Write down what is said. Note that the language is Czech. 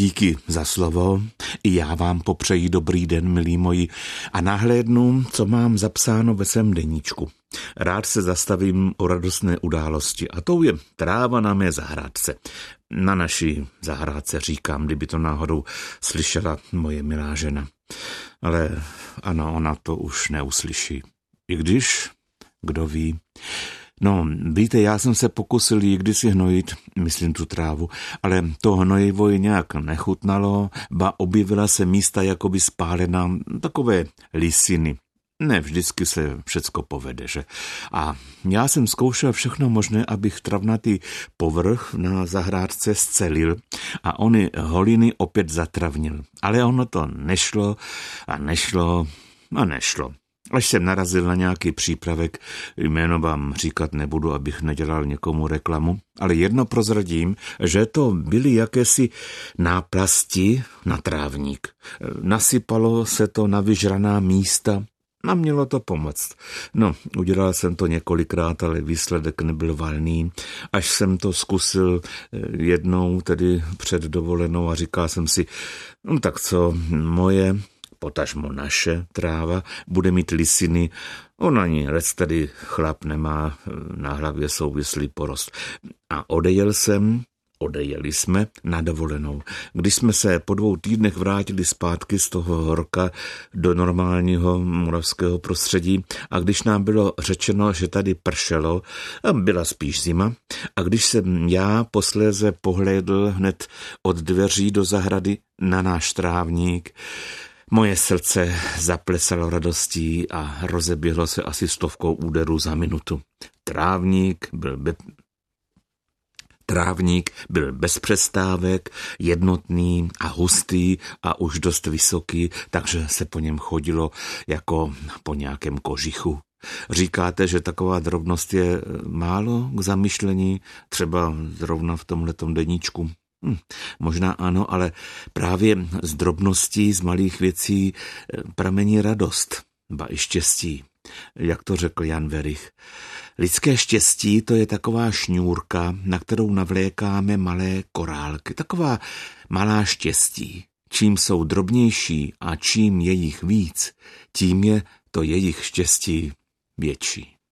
Díky za slovo. I já vám popřeji dobrý den, milí moji, a nahlédnu, co mám zapsáno ve svém deníčku. Rád se zastavím o radostné události a tou je tráva na mé zahrádce. Na naší zahrádce říkám, kdyby to náhodou slyšela moje milá žena. Ale ano, ona to už neuslyší. I když, kdo ví, No, víte, já jsem se pokusil jí kdysi hnojit, myslím tu trávu, ale to hnojivo ji nějak nechutnalo, ba objevila se místa jakoby spálená, takové lisiny. Ne, vždycky se všecko povede, že? A já jsem zkoušel všechno možné, abych travnatý povrch na zahrádce scelil a ony holiny opět zatravnil. Ale ono to nešlo a nešlo a nešlo. Až jsem narazil na nějaký přípravek, jméno vám říkat nebudu, abych nedělal někomu reklamu, ale jedno prozradím, že to byly jakési náplasti na trávník. Nasypalo se to na vyžraná místa, a mělo to pomoct. No, udělal jsem to několikrát, ale výsledek nebyl valný. Až jsem to zkusil eh, jednou, tedy před dovolenou a říkal jsem si, no tak co, moje potažmo naše tráva, bude mít lisiny, on ani rec tedy chlap nemá na hlavě souvislý porost. A odejel jsem, odejeli jsme na dovolenou. Když jsme se po dvou týdnech vrátili zpátky z toho horka do normálního moravského prostředí a když nám bylo řečeno, že tady pršelo, byla spíš zima, a když jsem já posléze pohlédl hned od dveří do zahrady na náš trávník, Moje srdce zaplesalo radostí a rozeběhlo se asi stovkou úderů za minutu. Trávník byl be... Trávník byl bez přestávek, jednotný a hustý a už dost vysoký, takže se po něm chodilo jako po nějakém kožichu. Říkáte, že taková drobnost je málo k zamyšlení, třeba zrovna v tomhletom deníčku? Hm, možná ano, ale právě z drobností, z malých věcí eh, pramení radost, ba i štěstí, jak to řekl Jan Verich. Lidské štěstí to je taková šňůrka, na kterou navlékáme malé korálky, taková malá štěstí. Čím jsou drobnější a čím je jich víc, tím je to jejich štěstí větší.